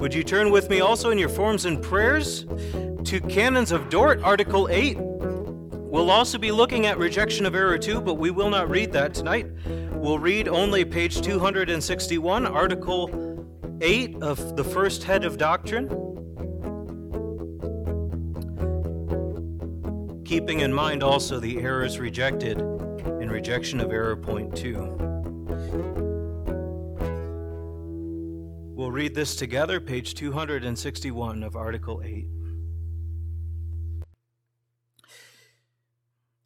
Would you turn with me also in your forms and prayers to Canons of Dort, Article 8? We'll also be looking at rejection of error 2, but we will not read that tonight. We'll read only page 261, Article 8 of the first head of doctrine. Keeping in mind also the errors rejected in rejection of error point 2. We'll read this together, page 261 of Article 8.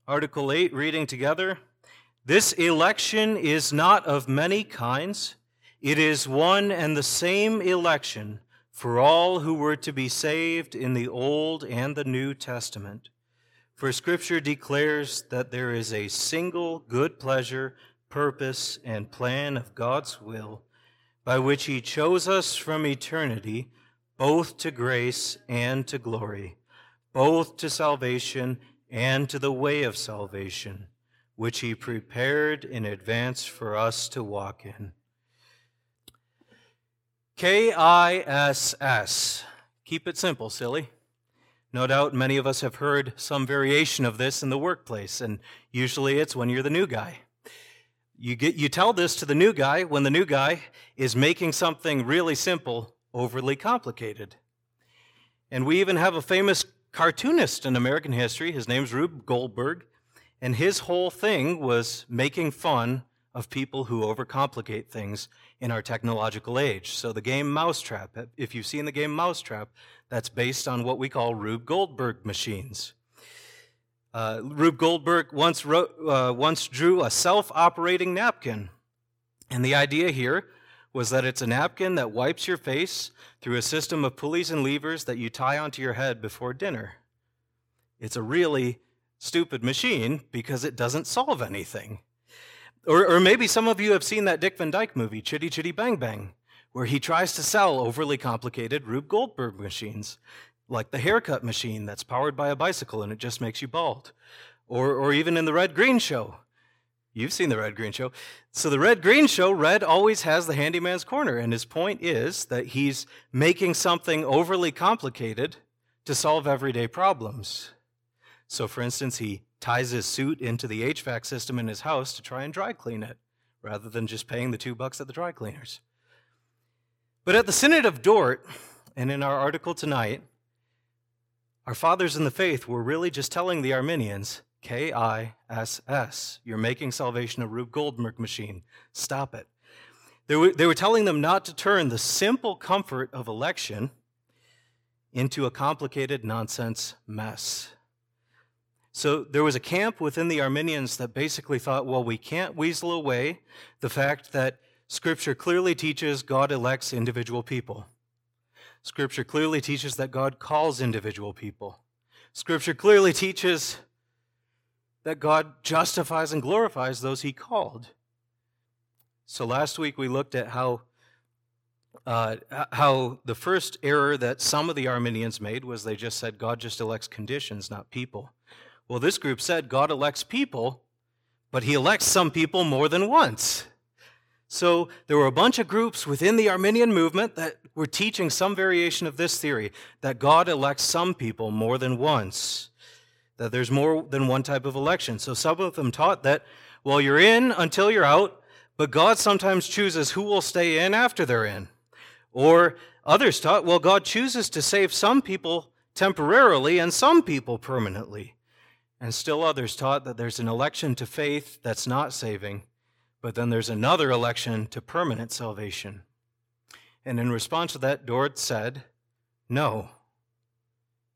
Article 8, reading together. This election is not of many kinds. It is one and the same election for all who were to be saved in the Old and the New Testament. For Scripture declares that there is a single good pleasure, purpose, and plan of God's will by which he chose us from eternity, both to grace and to glory, both to salvation and to the way of salvation, which he prepared in advance for us to walk in. K I S S. Keep it simple, silly. No doubt many of us have heard some variation of this in the workplace, and usually it's when you're the new guy. You, get, you tell this to the new guy when the new guy is making something really simple overly complicated. And we even have a famous cartoonist in American history. His name's Rube Goldberg. And his whole thing was making fun of people who overcomplicate things in our technological age. So the game Mousetrap, if you've seen the game Mousetrap, that's based on what we call Rube Goldberg machines. Uh, Rube Goldberg once, wrote, uh, once drew a self operating napkin. And the idea here was that it's a napkin that wipes your face through a system of pulleys and levers that you tie onto your head before dinner. It's a really stupid machine because it doesn't solve anything. Or, or maybe some of you have seen that Dick Van Dyke movie, Chitty Chitty Bang Bang, where he tries to sell overly complicated Rube Goldberg machines like the haircut machine that's powered by a bicycle and it just makes you bald. Or, or even in the Red Green Show. You've seen the Red Green Show. So, the Red Green Show, Red always has the handyman's corner. And his point is that he's making something overly complicated to solve everyday problems. So, for instance, he ties his suit into the HVAC system in his house to try and dry clean it, rather than just paying the two bucks at the dry cleaners. But at the Synod of Dort, and in our article tonight, our fathers in the faith were really just telling the Arminians, K I S S, you're making salvation a Rube Goldberg machine. Stop it. They were, they were telling them not to turn the simple comfort of election into a complicated nonsense mess. So there was a camp within the Arminians that basically thought, well, we can't weasel away the fact that Scripture clearly teaches God elects individual people. Scripture clearly teaches that God calls individual people. Scripture clearly teaches that God justifies and glorifies those he called. So last week we looked at how uh, how the first error that some of the Arminians made was they just said God just elects conditions, not people. Well, this group said God elects people, but he elects some people more than once. So there were a bunch of groups within the Arminian movement that were teaching some variation of this theory that God elects some people more than once, that there's more than one type of election. So some of them taught that, well, you're in until you're out, but God sometimes chooses who will stay in after they're in. Or others taught, well, God chooses to save some people temporarily and some people permanently. And still others taught that there's an election to faith that's not saving but then there's another election to permanent salvation. And in response to that, Dort said, No.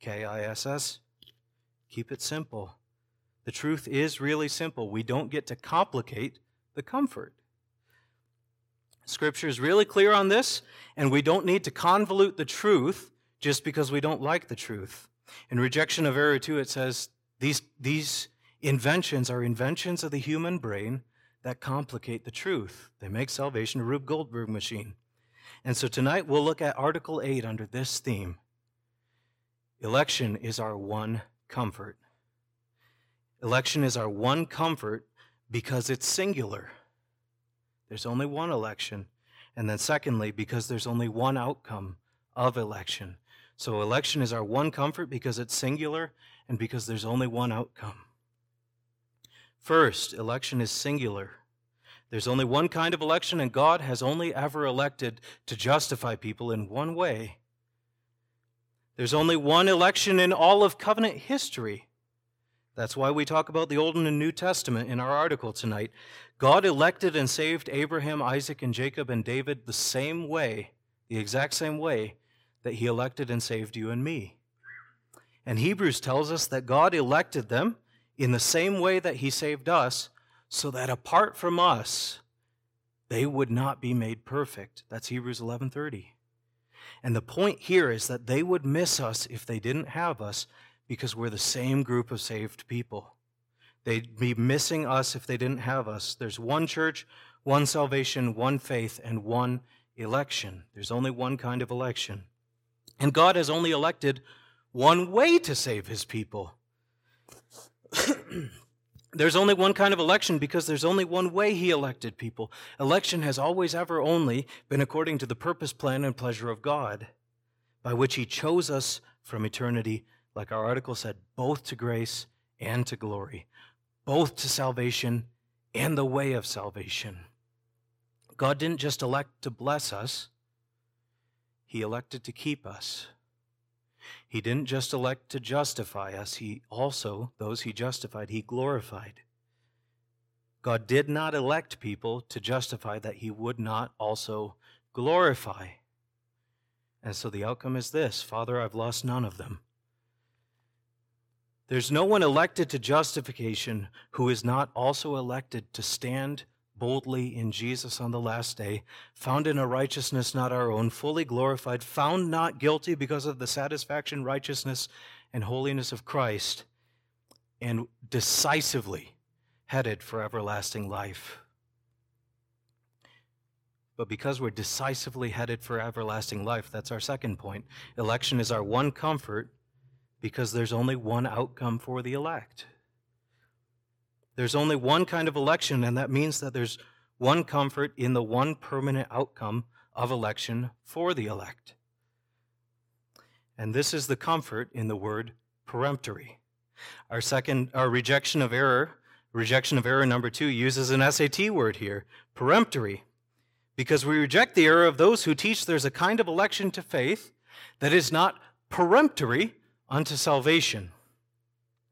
K I S S. Keep it simple. The truth is really simple. We don't get to complicate the comfort. Scripture is really clear on this, and we don't need to convolute the truth just because we don't like the truth. In rejection of error, two, it says these, these inventions are inventions of the human brain that complicate the truth. They make salvation a Rube Goldberg machine. And so tonight we'll look at Article 8 under this theme Election is our one comfort. Election is our one comfort because it's singular. There's only one election. And then, secondly, because there's only one outcome of election. So election is our one comfort because it's singular and because there's only one outcome. First, election is singular. There's only one kind of election, and God has only ever elected to justify people in one way. There's only one election in all of covenant history. That's why we talk about the Old and New Testament in our article tonight. God elected and saved Abraham, Isaac, and Jacob and David the same way, the exact same way that he elected and saved you and me. And Hebrews tells us that God elected them in the same way that he saved us, so that apart from us, they would not be made perfect. That's Hebrews 11:30. And the point here is that they would miss us if they didn't have us because we're the same group of saved people. They'd be missing us if they didn't have us. There's one church, one salvation, one faith, and one election. There's only one kind of election. And God has only elected one way to save his people. there's only one kind of election because there's only one way he elected people. Election has always, ever, only been according to the purpose, plan, and pleasure of God, by which he chose us from eternity, like our article said, both to grace and to glory, both to salvation and the way of salvation. God didn't just elect to bless us, he elected to keep us. He didn't just elect to justify us, he also, those he justified, he glorified. God did not elect people to justify that he would not also glorify. And so the outcome is this Father, I've lost none of them. There's no one elected to justification who is not also elected to stand boldly in Jesus on the last day, found in a righteousness not our own, fully glorified, found not guilty because of the satisfaction, righteousness, and holiness of Christ, and decisively headed for everlasting life. But because we're decisively headed for everlasting life, that's our second point. Election is our one comfort because there's only one outcome for the elect. There's only one kind of election, and that means that there's one comfort in the one permanent outcome of election for the elect. And this is the comfort in the word peremptory. Our second, our rejection of error, rejection of error number two uses an SAT word here, peremptory, because we reject the error of those who teach there's a kind of election to faith that is not peremptory unto salvation.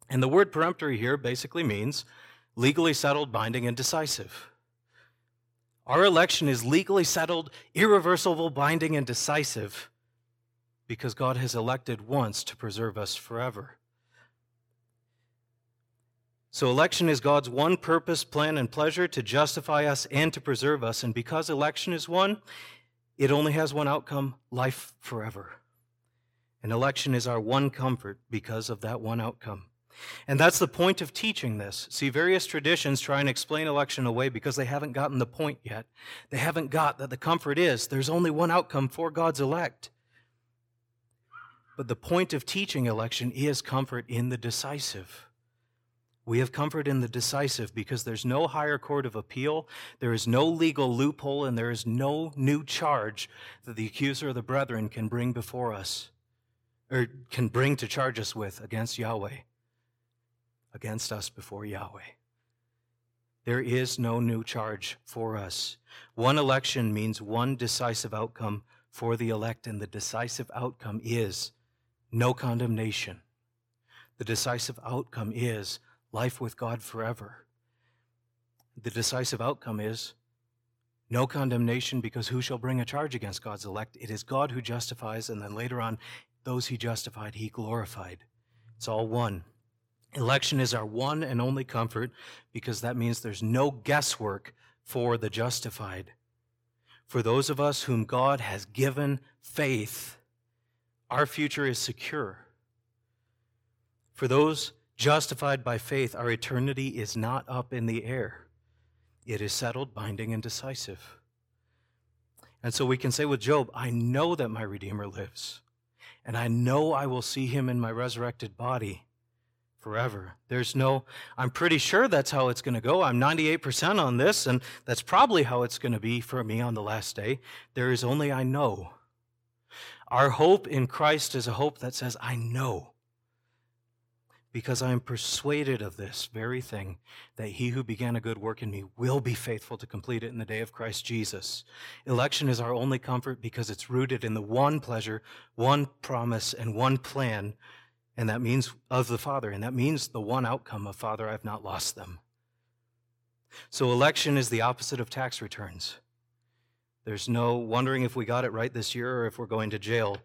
And the word peremptory here basically means legally settled, binding, and decisive. Our election is legally settled, irreversible, binding, and decisive because God has elected once to preserve us forever. So, election is God's one purpose, plan, and pleasure to justify us and to preserve us. And because election is one, it only has one outcome life forever. And election is our one comfort because of that one outcome. And that's the point of teaching this. See, various traditions try and explain election away because they haven't gotten the point yet. They haven't got that the comfort is there's only one outcome for God's elect. But the point of teaching election is comfort in the decisive. We have comfort in the decisive because there's no higher court of appeal, there is no legal loophole, and there is no new charge that the accuser of the brethren can bring before us, or can bring to charge us with against Yahweh against us before Yahweh. There is no new charge for us. One election means one decisive outcome for the elect, and the decisive outcome is no condemnation. The decisive outcome is life with God forever. The decisive outcome is no condemnation because who shall bring a charge against God's elect? It is God who justifies, and then later on, those he justified, he glorified. It's all one. Election is our one and only comfort because that means there's no guesswork for the justified. For those of us whom God has given faith, our future is secure. For those justified by faith, our eternity is not up in the air. It is settled, binding, and decisive. And so we can say with Job, I know that my Redeemer lives, and I know I will see him in my resurrected body forever. There's no, I'm pretty sure that's how it's going to go. I'm 98% on this, and that's probably how it's going to be for me on the last day. There is only I know. Our hope in Christ is a hope that says, I know because I am persuaded of this very thing, that he who began a good work in me will be faithful to complete it in the day of Christ Jesus. Election is our only comfort because it's rooted in the one pleasure, one promise, and one plan, and that means of the Father, and that means the one outcome of Father, I've not lost them. So election is the opposite of tax returns. There's no wondering if we got it right this year or if we're going to jail.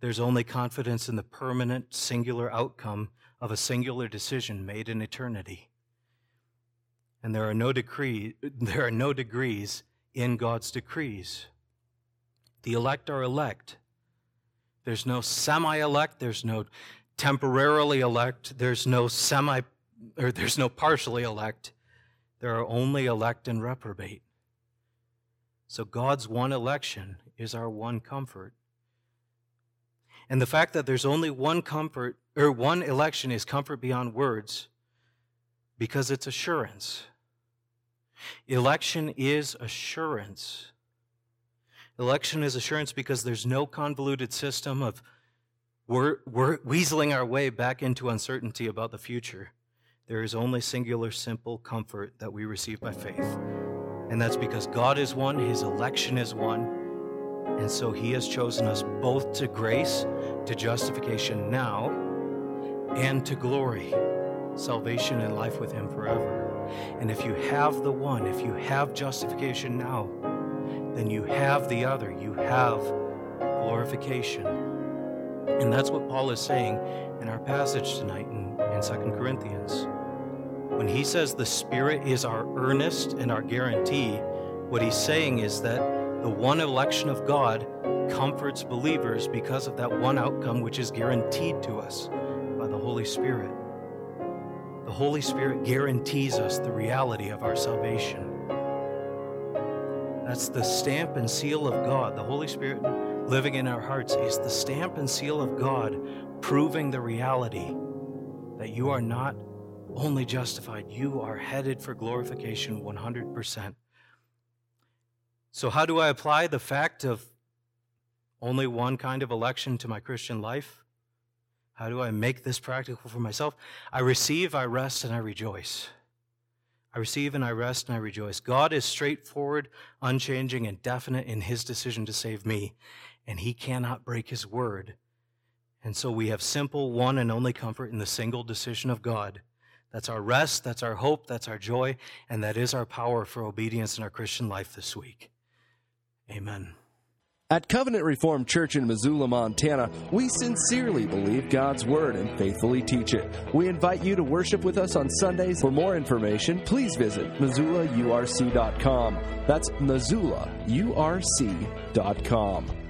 There's only confidence in the permanent, singular outcome of a singular decision made in eternity. And there are no decree, there are no degrees in God's decrees. The elect are elect. There's no semi-elect, there's no temporarily elect, there's no semi or there's no partially elect. There are only elect and reprobate. So God's one election is our one comfort. And the fact that there's only one comfort or one election is comfort beyond words because it's assurance. Election is assurance. Election is assurance because there's no convoluted system of we're, we're weaseling our way back into uncertainty about the future. There is only singular, simple comfort that we receive by faith. And that's because God is one, His election is one, and so He has chosen us both to grace, to justification now, and to glory, salvation and life with Him forever. And if you have the one, if you have justification now, then you have the other. You have glorification. And that's what Paul is saying in our passage tonight in, in 2 Corinthians. When he says the Spirit is our earnest and our guarantee, what he's saying is that the one election of God comforts believers because of that one outcome which is guaranteed to us by the Holy Spirit. The Holy Spirit guarantees us the reality of our salvation. That's the stamp and seal of God. The Holy Spirit living in our hearts is the stamp and seal of God, proving the reality that you are not only justified, you are headed for glorification 100%. So, how do I apply the fact of only one kind of election to my Christian life? How do I make this practical for myself? I receive, I rest, and I rejoice. I receive and I rest and I rejoice. God is straightforward, unchanging, and definite in his decision to save me, and he cannot break his word. And so we have simple, one and only comfort in the single decision of God. That's our rest, that's our hope, that's our joy, and that is our power for obedience in our Christian life this week. Amen. At Covenant Reformed Church in Missoula, Montana, we sincerely believe God's Word and faithfully teach it. We invite you to worship with us on Sundays. For more information, please visit MissoulaURC.com. That's MissoulaURC.com.